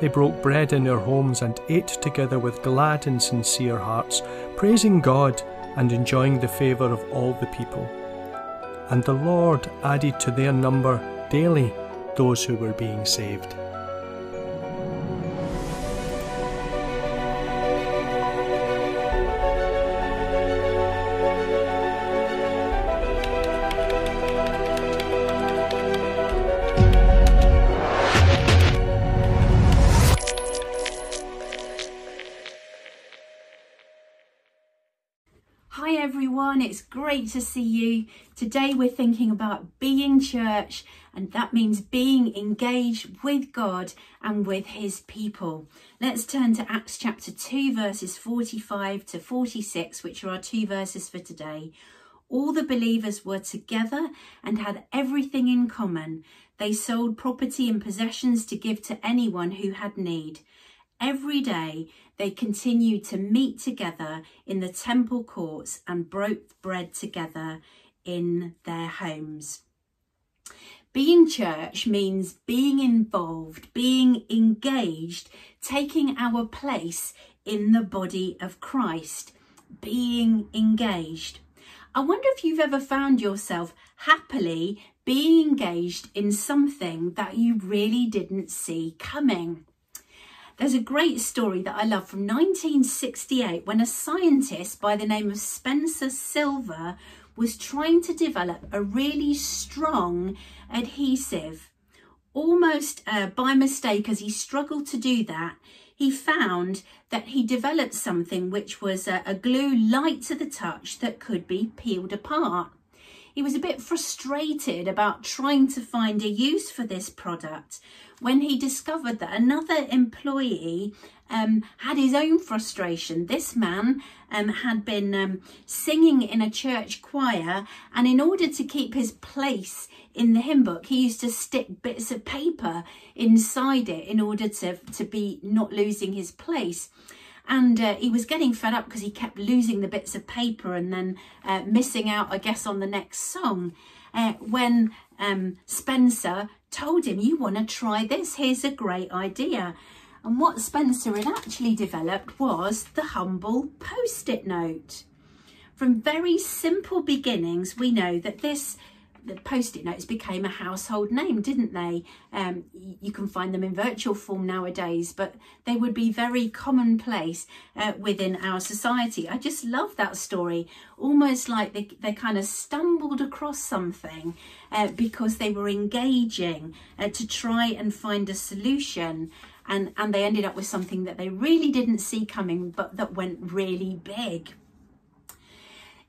They broke bread in their homes and ate together with glad and sincere hearts, praising God and enjoying the favour of all the people. And the Lord added to their number daily those who were being saved. Everyone, it's great to see you. Today we're thinking about being church and that means being engaged with God and with his people. Let's turn to Acts chapter 2 verses 45 to 46 which are our two verses for today. All the believers were together and had everything in common. They sold property and possessions to give to anyone who had need. Every day they continued to meet together in the temple courts and broke bread together in their homes. Being church means being involved, being engaged, taking our place in the body of Christ, being engaged. I wonder if you've ever found yourself happily being engaged in something that you really didn't see coming. There's a great story that I love from 1968 when a scientist by the name of Spencer Silver was trying to develop a really strong adhesive. Almost uh, by mistake, as he struggled to do that, he found that he developed something which was a, a glue light to the touch that could be peeled apart. He was a bit frustrated about trying to find a use for this product when he discovered that another employee um, had his own frustration. This man um, had been um, singing in a church choir, and in order to keep his place in the hymn book, he used to stick bits of paper inside it in order to, to be not losing his place and uh, he was getting fed up because he kept losing the bits of paper and then uh, missing out, I guess, on the next song. Uh, when um, Spencer told him, you want to try this, here's a great idea. And what Spencer had actually developed was the humble post-it note. From very simple beginnings, we know that this the post-it notes became a household name, didn't they? Um, you can find them in virtual form nowadays, but they would be very commonplace uh, within our society. I just love that story, almost like they, they kind of stumbled across something uh, because they were engaging uh, to try and find a solution and, and they ended up with something that they really didn't see coming, but that went really big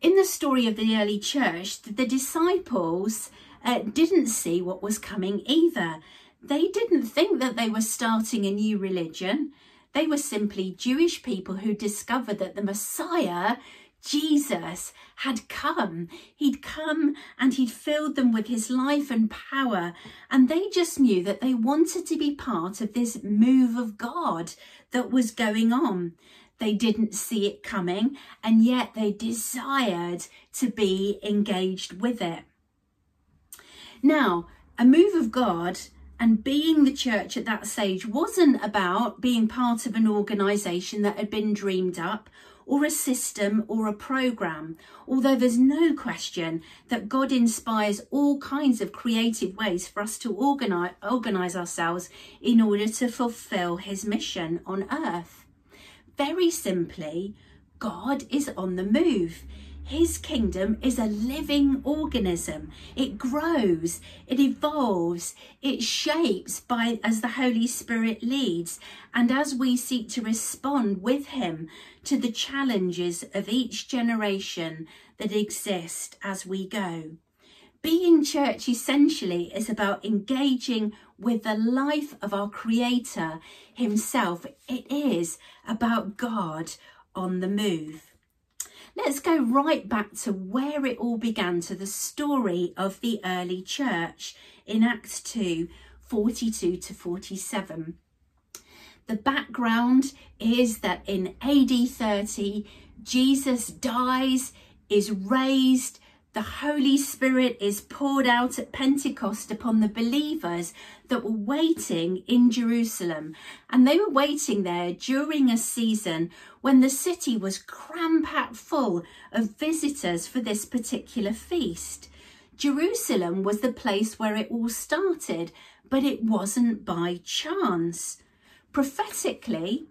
in the story of the early church, the disciples uh, didn't see what was coming either. They didn't think that they were starting a new religion. They were simply Jewish people who discovered that the Messiah, Jesus, had come. He'd come and he'd filled them with his life and power. And they just knew that they wanted to be part of this move of God that was going on. They didn't see it coming and yet they desired to be engaged with it. Now, a move of God and being the church at that stage wasn't about being part of an organisation that had been dreamed up or a system or a program, although there's no question that God inspires all kinds of creative ways for us to organise ourselves in order to fulfil his mission on earth. Very simply, God is on the move. His kingdom is a living organism. It grows, it evolves, it shapes by as the Holy Spirit leads and as we seek to respond with him to the challenges of each generation that exist as we go. Being church essentially is about engaging with the life of our Creator Himself. It is about God on the move. Let's go right back to where it all began, to the story of the early church in Acts 2 42 to 47. The background is that in AD 30, Jesus dies, is raised, the Holy Spirit is poured out at Pentecost upon the believers that were waiting in Jerusalem. And they were waiting there during a season when the city was cram-packed full of visitors for this particular feast. Jerusalem was the place where it all started, but it wasn't by chance. Prophetically,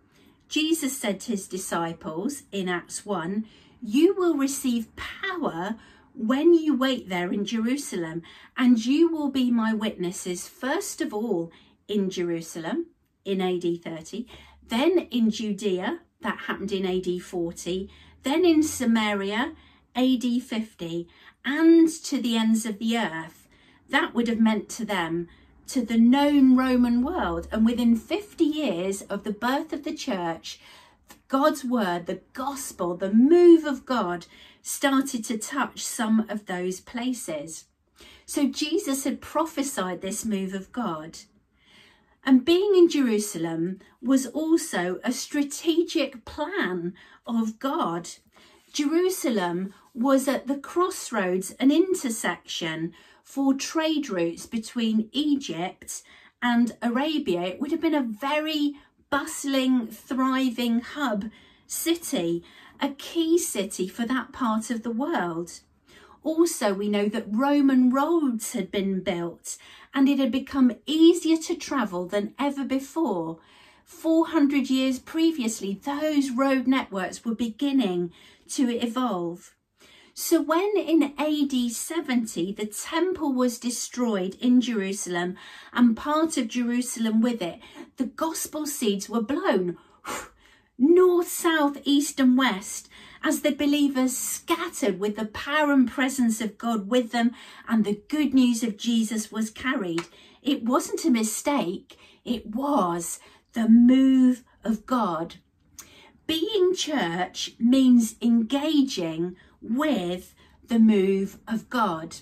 Jesus said to his disciples in Acts 1, You will receive power when you wait there in Jerusalem, and you will be my witnesses, first of all in Jerusalem in AD 30, then in Judea, that happened in AD 40, then in Samaria, AD 50, and to the ends of the earth. That would have meant to them to the known Roman world. And within 50 years of the birth of the church, God's word, the gospel, the move of God started to touch some of those places. So Jesus had prophesied this move of God. And being in Jerusalem was also a strategic plan of God. Jerusalem was at the crossroads, an intersection for trade routes between Egypt and Arabia. It would have been a very bustling, thriving hub city, a key city for that part of the world. Also, we know that Roman roads had been built and it had become easier to travel than ever before. 400 years previously, those road networks were beginning to evolve. So when in AD 70 the temple was destroyed in Jerusalem and part of Jerusalem with it, the gospel seeds were blown north, south, east and west as the believers scattered with the power and presence of God with them and the good news of Jesus was carried. It wasn't a mistake, it was the move of God. Being church means engaging with the move of God.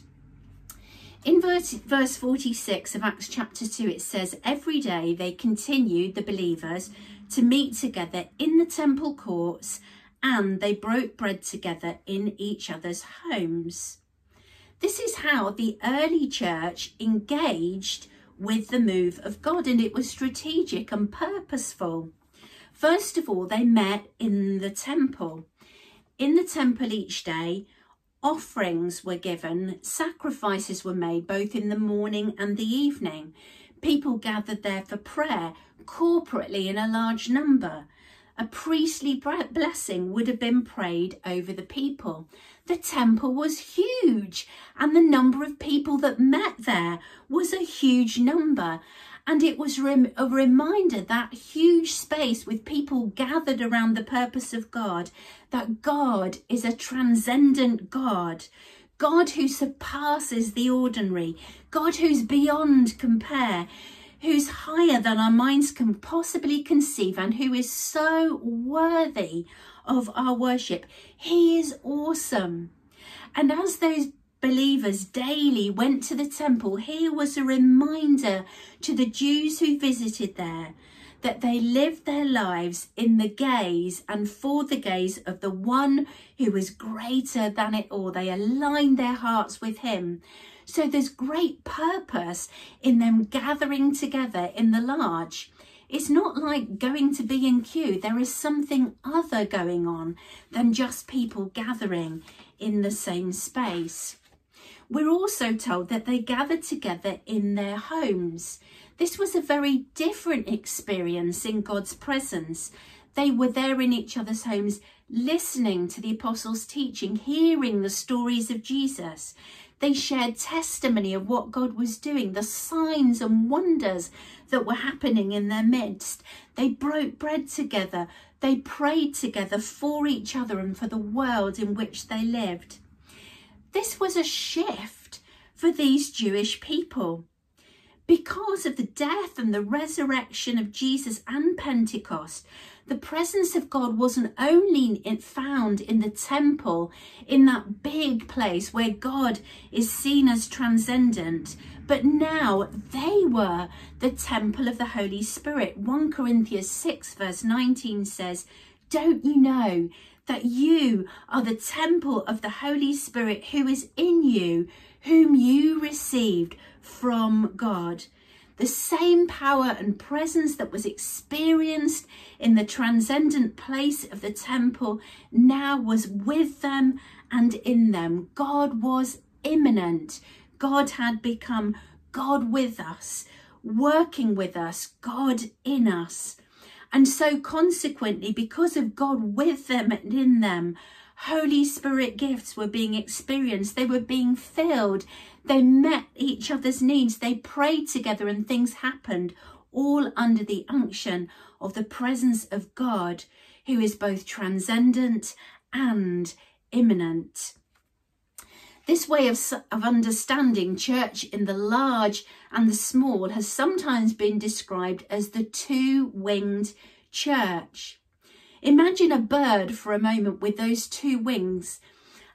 In verse, verse 46 of Acts chapter 2, it says, Every day they continued, the believers, to meet together in the temple courts and they broke bread together in each other's homes. This is how the early church engaged with the move of God and it was strategic and purposeful. First of all, they met in the temple. In the temple each day, offerings were given, sacrifices were made both in the morning and the evening. People gathered there for prayer, corporately in a large number. A priestly blessing would have been prayed over the people. The temple was huge and the number of people that met there was a huge number. And it was rem a reminder that huge space with people gathered around the purpose of God, that God is a transcendent God. God who surpasses the ordinary, God who's beyond compare, who's higher than our minds can possibly conceive and who is so worthy of our worship. He is awesome. And as those believers daily went to the temple, here was a reminder to the Jews who visited there that they lived their lives in the gaze and for the gaze of the one who was greater than it all. They aligned their hearts with him. So there's great purpose in them gathering together in the large. It's not like going to B&Q. There is something other going on than just people gathering in the same space. We're also told that they gathered together in their homes. This was a very different experience in God's presence. They were there in each other's homes, listening to the apostles' teaching, hearing the stories of Jesus. They shared testimony of what God was doing, the signs and wonders that were happening in their midst. They broke bread together. They prayed together for each other and for the world in which they lived. This was a shift for these Jewish people. because of the death and the resurrection of Jesus and Pentecost, the presence of God wasn't only found in the temple, in that big place where God is seen as transcendent, but now they were the temple of the Holy Spirit. 1 Corinthians 6, verse 19 says, Don't you know that you are the temple of the Holy Spirit who is in you, whom you received from God? The same power and presence that was experienced in the transcendent place of the temple now was with them and in them. God was immanent. God had become God with us, working with us, God in us. And so consequently, because of God with them and in them, Holy Spirit gifts were being experienced. They were being filled. They met each other's needs. They prayed together and things happened all under the unction of the presence of God, who is both transcendent and immanent. This way of, of understanding church in the large and the small has sometimes been described as the two-winged church. Imagine a bird for a moment with those two wings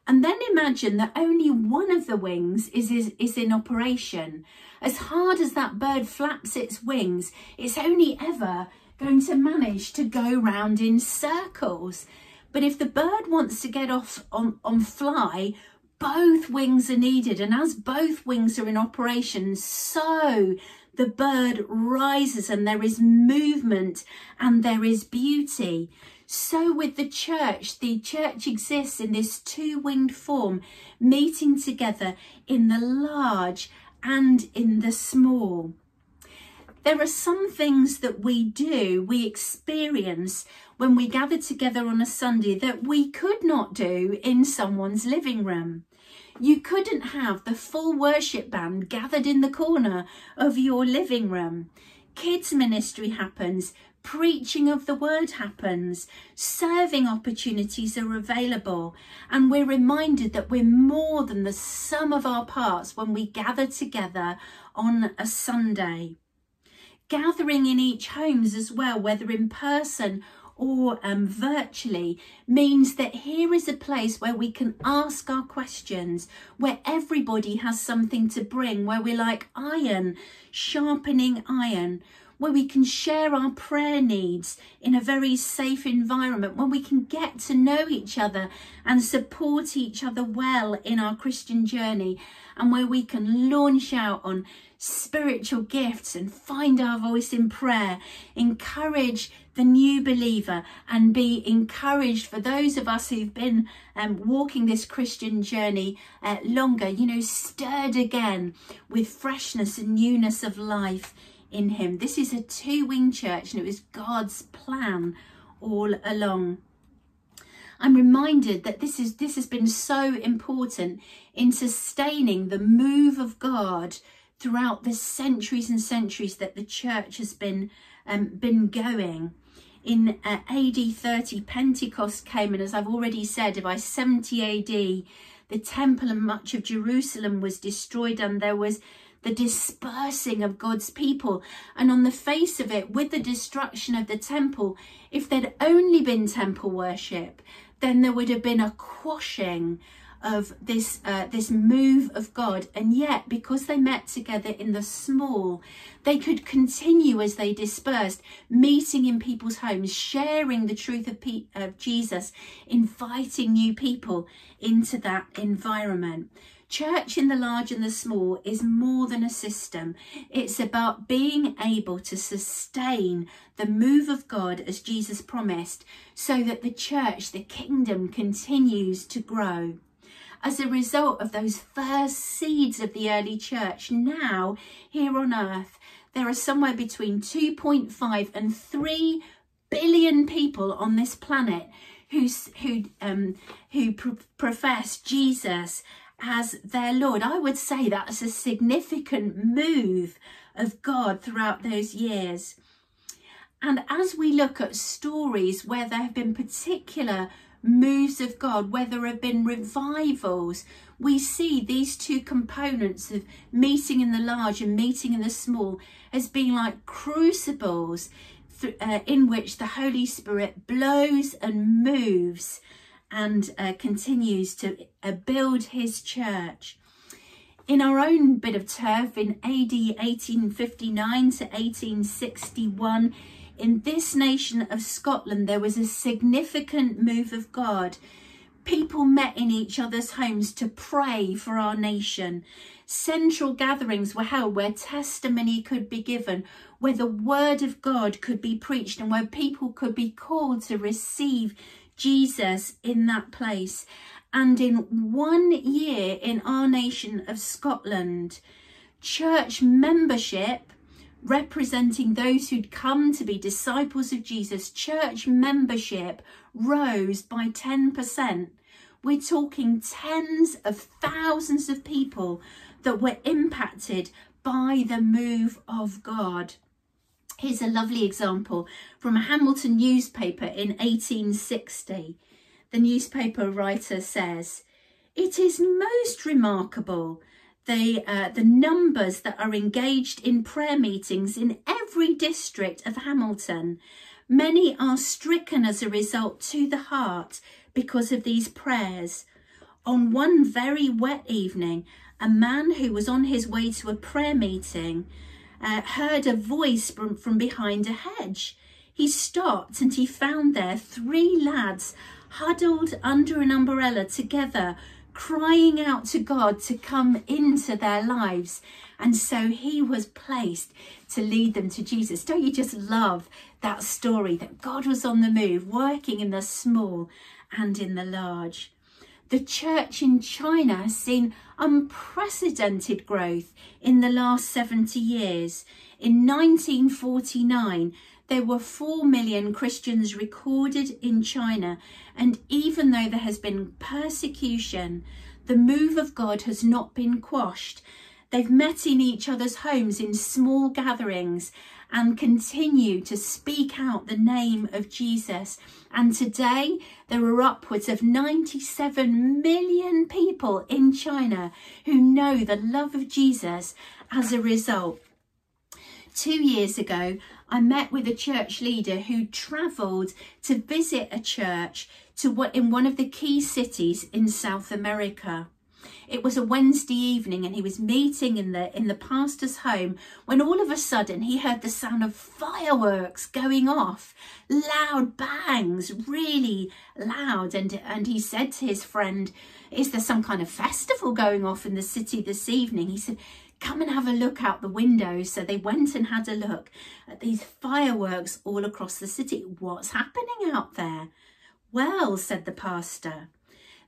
and then imagine that only one of the wings is, is, is in operation. As hard as that bird flaps its wings, it's only ever going to manage to go round in circles. But if the bird wants to get off on, on fly, both wings are needed. And as both wings are in operation so the bird rises and there is movement and there is beauty. So with the church the church exists in this two-winged form meeting together in the large and in the small. There are some things that we do, we experience when we gather together on a Sunday that we could not do in someone's living room. You couldn't have the full worship band gathered in the corner of your living room. Kids ministry happens, preaching of the word happens, serving opportunities are available, and we're reminded that we're more than the sum of our parts when we gather together on a Sunday gathering in each homes as well, whether in person or um, virtually, means that here is a place where we can ask our questions, where everybody has something to bring, where we're like iron, sharpening iron, where we can share our prayer needs in a very safe environment, where we can get to know each other and support each other well in our Christian journey, and where we can launch out on spiritual gifts and find our voice in prayer, encourage the new believer and be encouraged for those of us who've been um, walking this Christian journey uh, longer, you know, stirred again with freshness and newness of life in him. This is a two-wing church and it was God's plan all along. I'm reminded that this is this has been so important in sustaining the move of God throughout the centuries and centuries that the church has been um, been going. In uh, AD 30, Pentecost came, and as I've already said, by 70 AD, the temple and much of Jerusalem was destroyed, and there was the dispersing of God's people. And on the face of it, with the destruction of the temple, if there'd only been temple worship, then there would have been a quashing of this uh, this move of God and yet because they met together in the small they could continue as they dispersed meeting in people's homes sharing the truth of, P of Jesus inviting new people into that environment Church in the large and the small is more than a system. It's about being able to sustain the move of God as Jesus promised so that the church, the kingdom continues to grow as a result of those first seeds of the early church. Now, here on earth, there are somewhere between 2.5 and 3 billion people on this planet who, who, um, who pr profess Jesus as their Lord. I would say that's a significant move of God throughout those years. And as we look at stories where there have been particular moves of God, where there have been revivals, we see these two components of meeting in the large and meeting in the small as being like crucibles uh, in which the Holy Spirit blows and moves and uh, continues to uh, build his church. In our own bit of turf in AD 1859 to 1861, in this nation of Scotland, there was a significant move of God. People met in each other's homes to pray for our nation. Central gatherings were held where testimony could be given, where the word of God could be preached, and where people could be called to receive Jesus in that place. And in one year in our nation of Scotland, church membership representing those who'd come to be disciples of Jesus, church membership rose by 10%. We're talking tens of thousands of people that were impacted by the move of God. Here's a lovely example from a Hamilton newspaper in 1860. The newspaper writer says, It is most remarkable the, uh, the numbers that are engaged in prayer meetings in every district of Hamilton. Many are stricken as a result to the heart because of these prayers. On one very wet evening, a man who was on his way to a prayer meeting uh, heard a voice from, from behind a hedge. He stopped and he found there three lads huddled under an umbrella together, crying out to God to come into their lives. And so he was placed to lead them to Jesus. Don't you just love that story that God was on the move, working in the small and in the large? The church in China has seen unprecedented growth in the last 70 years. In 1949, there were 4 million Christians recorded in China, and even though there has been persecution, the move of God has not been quashed. They've met in each other's homes in small gatherings and continue to speak out the name of Jesus. And today there are upwards of 97 million people in China who know the love of Jesus as a result. Two years ago, I met with a church leader who travelled to visit a church to what in one of the key cities in South America. It was a Wednesday evening and he was meeting in the in the pastor's home when all of a sudden he heard the sound of fireworks going off, loud bangs, really loud and and he said to his friend, "Is there some kind of festival going off in the city this evening?" He said, come and have a look out the window. So they went and had a look at these fireworks all across the city. What's happening out there? Well, said the pastor,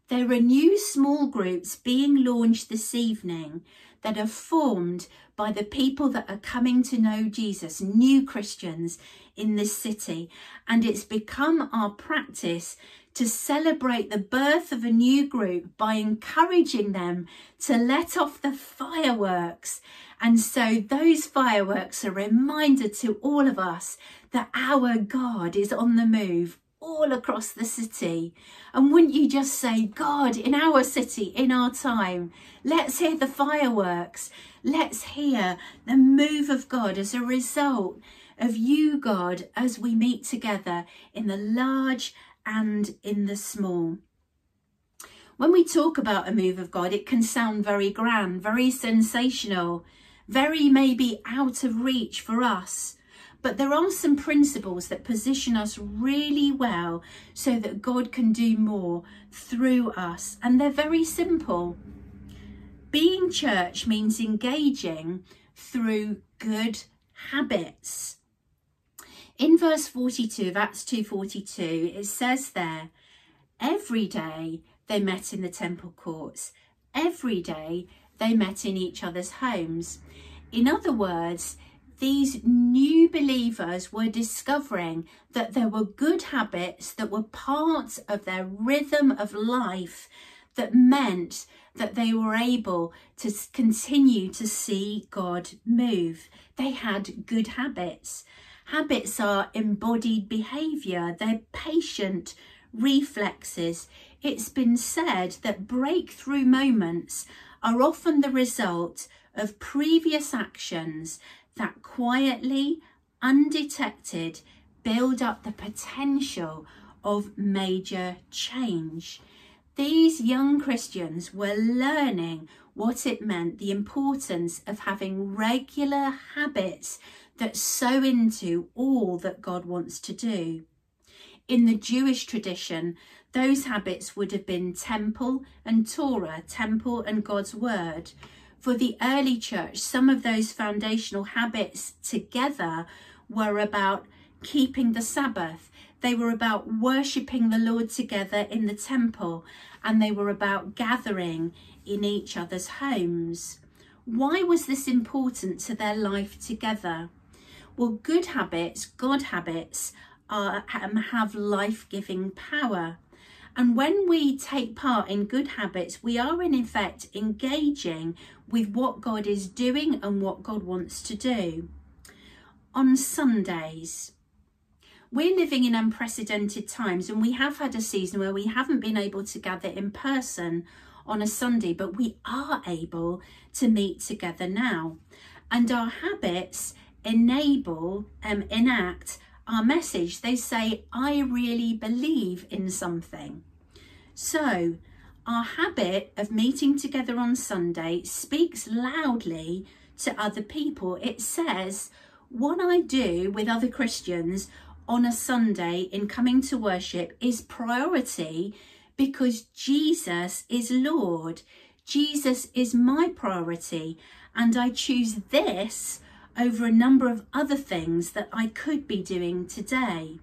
there are new small groups being launched this evening that are formed by the people that are coming to know Jesus, new Christians in this city. And it's become our practice to celebrate the birth of a new group by encouraging them to let off the fireworks. And so those fireworks are a reminder to all of us that our God is on the move all across the city. And wouldn't you just say, God, in our city, in our time, let's hear the fireworks. Let's hear the move of God as a result of you, God, as we meet together in the large and in the small. When we talk about a move of God, it can sound very grand, very sensational, very maybe out of reach for us. But there are some principles that position us really well so that God can do more through us. And they're very simple. Being church means engaging through good habits. In verse 42 of Acts 2.42, it says there, every day they met in the temple courts. Every day they met in each other's homes. In other words, these new believers were discovering that there were good habits that were parts of their rhythm of life that meant that they were able to continue to see God move. They had good habits. Habits are embodied behaviour, they're patient reflexes. It's been said that breakthrough moments are often the result of previous actions that quietly, undetected, build up the potential of major change. These young Christians were learning what it meant, the importance of having regular habits that sow into all that God wants to do. In the Jewish tradition, those habits would have been temple and Torah, temple and God's word. For the early church, some of those foundational habits together were about keeping the Sabbath. They were about worshipping the Lord together in the temple and they were about gathering in each other's homes. Why was this important to their life together? Well, good habits, God habits, are, um, have life giving power. And when we take part in good habits, we are in effect engaging with what God is doing and what God wants to do. On Sundays, we're living in unprecedented times and we have had a season where we haven't been able to gather in person on a Sunday, but we are able to meet together now. And our habits enable and um, enact our message. They say, I really believe in something. So, our habit of meeting together on Sunday speaks loudly to other people. It says, what I do with other Christians on a Sunday in coming to worship is priority because Jesus is Lord. Jesus is my priority and I choose this over a number of other things that I could be doing today.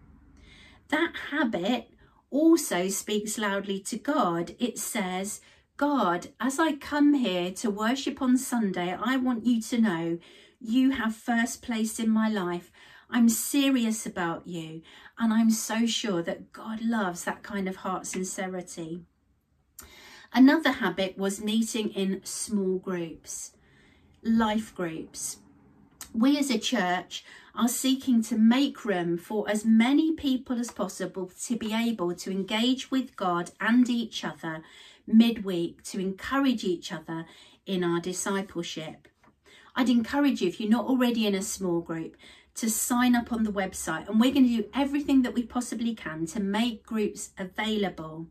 That habit also speaks loudly to God. It says, God, as I come here to worship on Sunday, I want you to know you have first place in my life I'm serious about you. And I'm so sure that God loves that kind of heart sincerity. Another habit was meeting in small groups, life groups. We as a church are seeking to make room for as many people as possible to be able to engage with God and each other midweek to encourage each other in our discipleship. I'd encourage you, if you're not already in a small group, to sign up on the website and we're going to do everything that we possibly can to make groups available.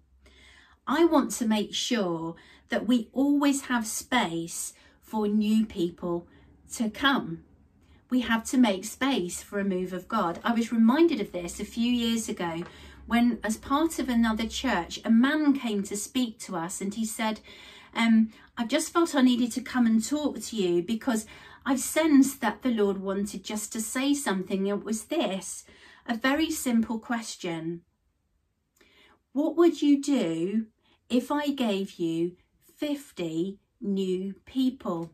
I want to make sure that we always have space for new people to come. We have to make space for a move of God. I was reminded of this a few years ago when, as part of another church, a man came to speak to us and he said, um, I just felt I needed to come and talk to you because I've sensed that the Lord wanted just to say something. It was this, a very simple question. What would you do if I gave you 50 new people?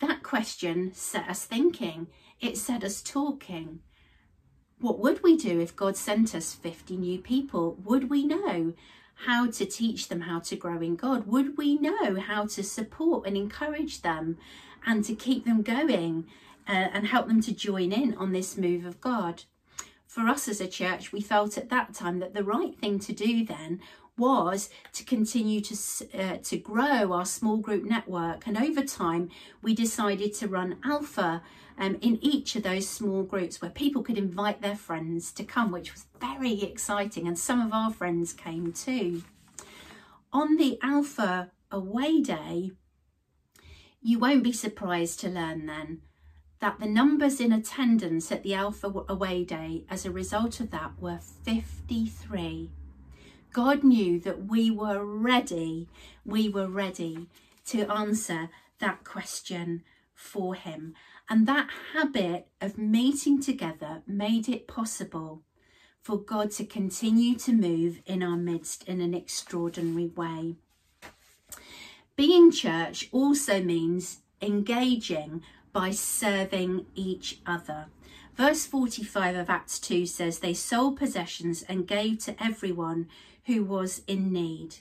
That question set us thinking. It set us talking. What would we do if God sent us 50 new people? Would we know how to teach them how to grow in God? Would we know how to support and encourage them and to keep them going uh, and help them to join in on this move of God. For us as a church, we felt at that time that the right thing to do then was to continue to uh, to grow our small group network. And over time we decided to run alpha um, in each of those small groups where people could invite their friends to come which was very exciting. And some of our friends came too. On the alpha away day you won't be surprised to learn then that the numbers in attendance at the Alpha Away Day as a result of that were 53. God knew that we were ready, we were ready to answer that question for him. And that habit of meeting together made it possible for God to continue to move in our midst in an extraordinary way. Being church also means engaging by serving each other. Verse 45 of Acts 2 says, They sold possessions and gave to everyone who was in need.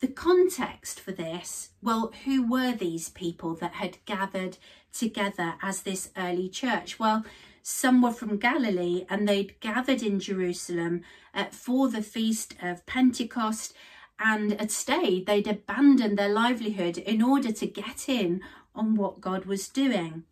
The context for this, well, who were these people that had gathered together as this early church? Well, Some were from Galilee and they'd gathered in Jerusalem uh, for the feast of Pentecost and had stayed. They'd abandoned their livelihood in order to get in on what God was doing.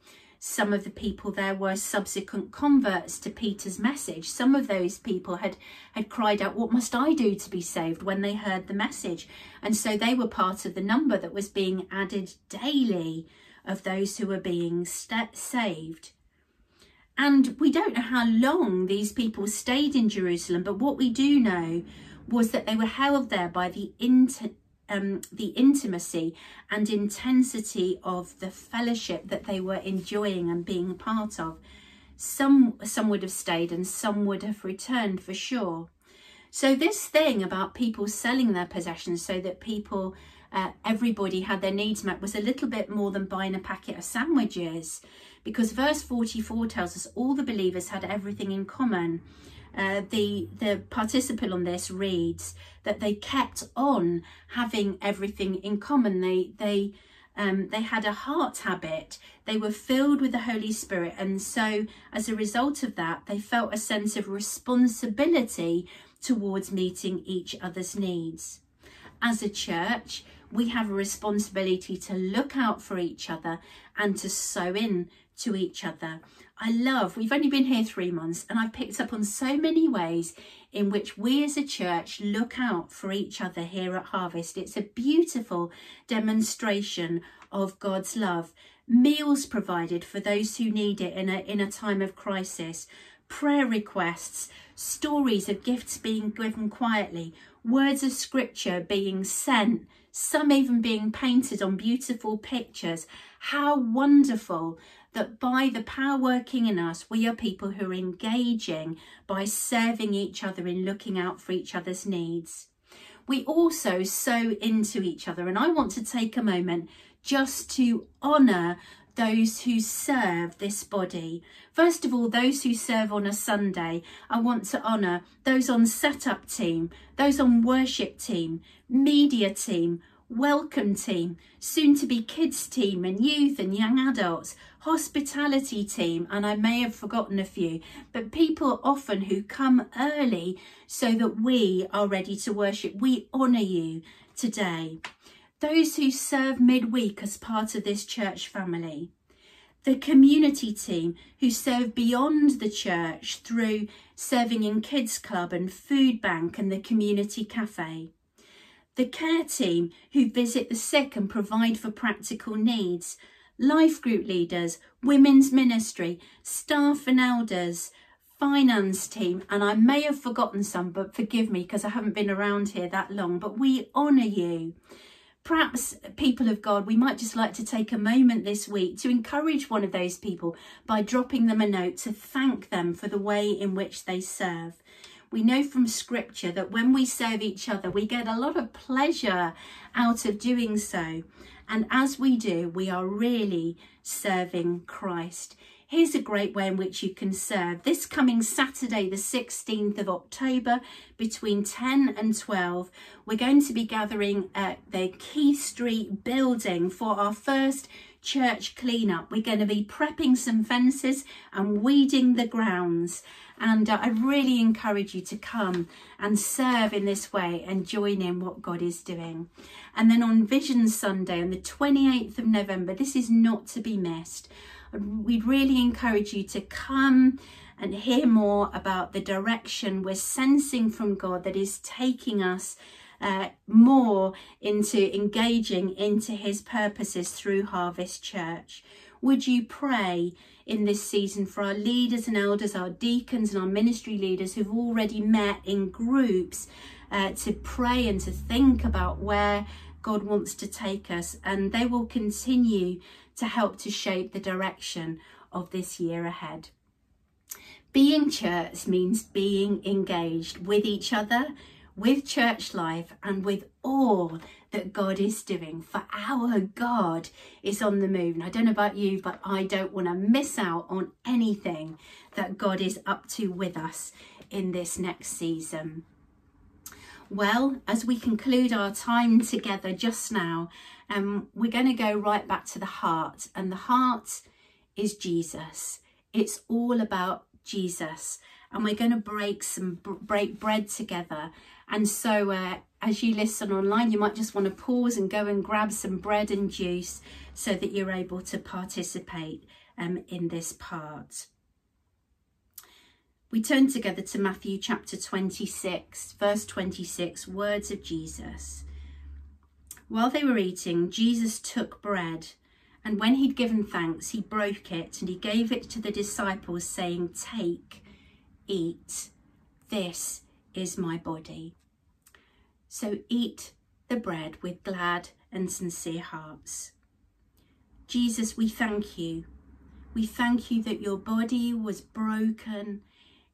Some of the people there were subsequent converts to Peter's message. Some of those people had, had cried out, What must I do to be saved? when they heard the message. And so they were part of the number that was being added daily of those who were being saved. And we don't know how long these people stayed in Jerusalem, but what we do know was that they were held there by the inter, um, the intimacy and intensity of the fellowship that they were enjoying and being part of. Some some would have stayed and some would have returned for sure. So this thing about people selling their possessions so that people uh, everybody had their needs met was a little bit more than buying a packet of sandwiches because verse 44 tells us all the believers had everything in common. Uh, the the participle on this reads that they kept on having everything in common. They they um, they had a heart habit. They were filled with the Holy Spirit, and so as a result of that, they felt a sense of responsibility towards meeting each other's needs. As a church, we have a responsibility to look out for each other and to sow in to each other. I love, we've only been here three months and I've picked up on so many ways in which we as a church look out for each other here at Harvest. It's a beautiful demonstration of God's love. Meals provided for those who need it in a, in a time of crisis. Prayer requests, stories of gifts being given quietly, words of scripture being sent, some even being painted on beautiful pictures. How wonderful that by the power working in us, we are people who are engaging by serving each other in looking out for each other's needs. We also sow into each other, and I want to take a moment just to honour those who serve this body. First of all, those who serve on a Sunday, I want to honour those on setup team, those on worship team, media team, welcome team, soon to be kids team and youth and young adults, hospitality team, and I may have forgotten a few, but people often who come early so that we are ready to worship. We honour you today. Those who serve midweek as part of this church family. The community team who serve beyond the church through serving in Kids Club and Food Bank and the Community Cafe the care team who visit the sick and provide for practical needs, life group leaders, women's ministry, staff and elders, finance team, and I may have forgotten some, but forgive me because I haven't been around here that long, but we honour you. Perhaps, people of God, we might just like to take a moment this week to encourage one of those people by dropping them a note to thank them for the way in which they serve we know from scripture that when we serve each other, we get a lot of pleasure out of doing so. And as we do, we are really serving Christ. Here's a great way in which you can serve. This coming Saturday, the 16th of October, between 10 and 12, we're going to be gathering at the Key Street building for our first church cleanup. We're going to be prepping some fences and weeding the grounds. And uh, I really encourage you to come and serve in this way and join in what God is doing. And then on Vision Sunday, on the 28th of November, this is not to be missed. We'd really encourage you to come and hear more about the direction we're sensing from God that is taking us uh, more into engaging into his purposes through Harvest Church. Would you pray in this season for our leaders and elders, our deacons and our ministry leaders who've already met in groups uh, to pray and to think about where God wants to take us, and they will continue to help to shape the direction of this year ahead. Being church means being engaged with each other, with church life, and with all that God is doing. For our God is on the move. And I don't know about you, but I don't want to miss out on anything that God is up to with us in this next season. Well, as we conclude our time together just now, um, we're going to go right back to the heart, and the heart is Jesus. It's all about Jesus. And we're going to break some break bread together. And so uh, as you listen online, you might just want to pause and go and grab some bread and juice so that you're able to participate um, in this part. We turn together to Matthew chapter 26, verse 26, words of Jesus. While they were eating, Jesus took bread, and when he'd given thanks, he broke it and he gave it to the disciples, saying, Take, eat, this is my body. So eat the bread with glad and sincere hearts. Jesus, we thank you. We thank you that your body was broken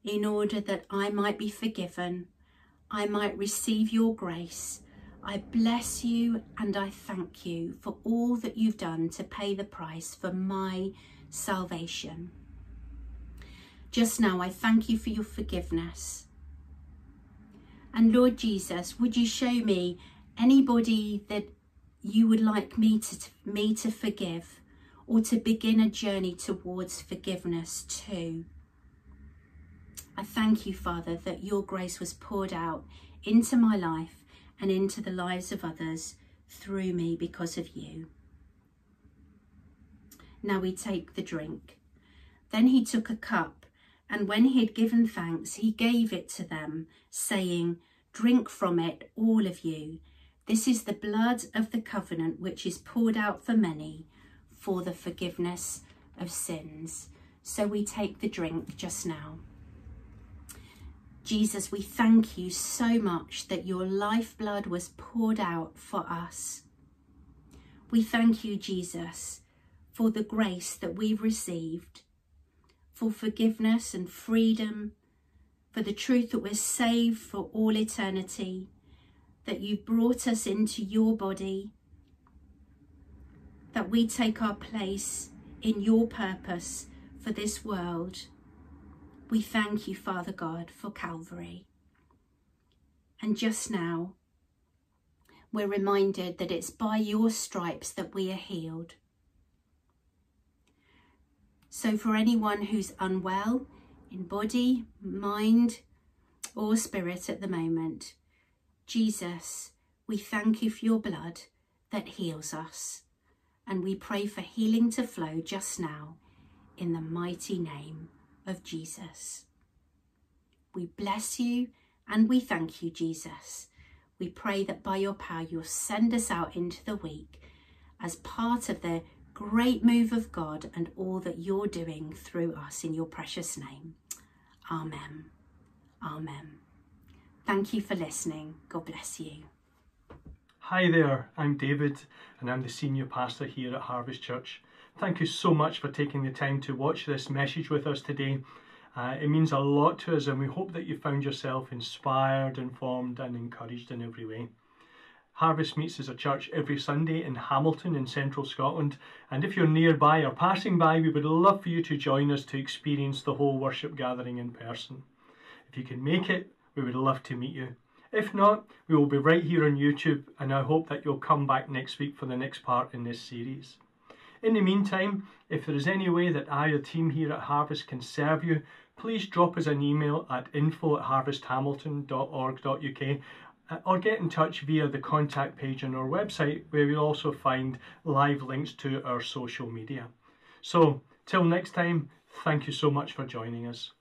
in order that I might be forgiven, I might receive your grace. I bless you and I thank you for all that you've done to pay the price for my salvation. Just now, I thank you for your forgiveness. And Lord Jesus, would you show me anybody that you would like me to, me to forgive or to begin a journey towards forgiveness too? I thank you, Father, that your grace was poured out into my life and into the lives of others through me because of you. Now we take the drink. Then he took a cup, and when he had given thanks, he gave it to them, saying, Drink from it, all of you. This is the blood of the covenant which is poured out for many for the forgiveness of sins. So we take the drink just now. Jesus, we thank you so much that your lifeblood was poured out for us. We thank you, Jesus, for the grace that we've received, for forgiveness and freedom, for the truth that we're saved for all eternity, that you've brought us into your body, that we take our place in your purpose for this world we thank you, Father God, for Calvary. And just now, we're reminded that it's by your stripes that we are healed. So for anyone who's unwell in body, mind or spirit at the moment, Jesus, we thank you for your blood that heals us. And we pray for healing to flow just now in the mighty name of Jesus. We bless you and we thank you, Jesus. We pray that by your power you'll send us out into the week as part of the great move of God and all that you're doing through us in your precious name. Amen. Amen. Thank you for listening. God bless you. Hi there, I'm David and I'm the senior pastor here at Harvest Church. Thank you so much for taking the time to watch this message with us today. Uh, it means a lot to us and we hope that you found yourself inspired, informed and encouraged in every way. Harvest meets as a church every Sunday in Hamilton in central Scotland and if you're nearby or passing by we would love for you to join us to experience the whole worship gathering in person. If you can make it, we would love to meet you. If not, we will be right here on YouTube and I hope that you'll come back next week for the next part in this series. In the meantime, if there is any way that I, the team here at Harvest, can serve you, please drop us an email at info at harvesthamilton.org.uk Uh, or get in touch via the contact page on our website where you'll also find live links to our social media. So, till next time, thank you so much for joining us.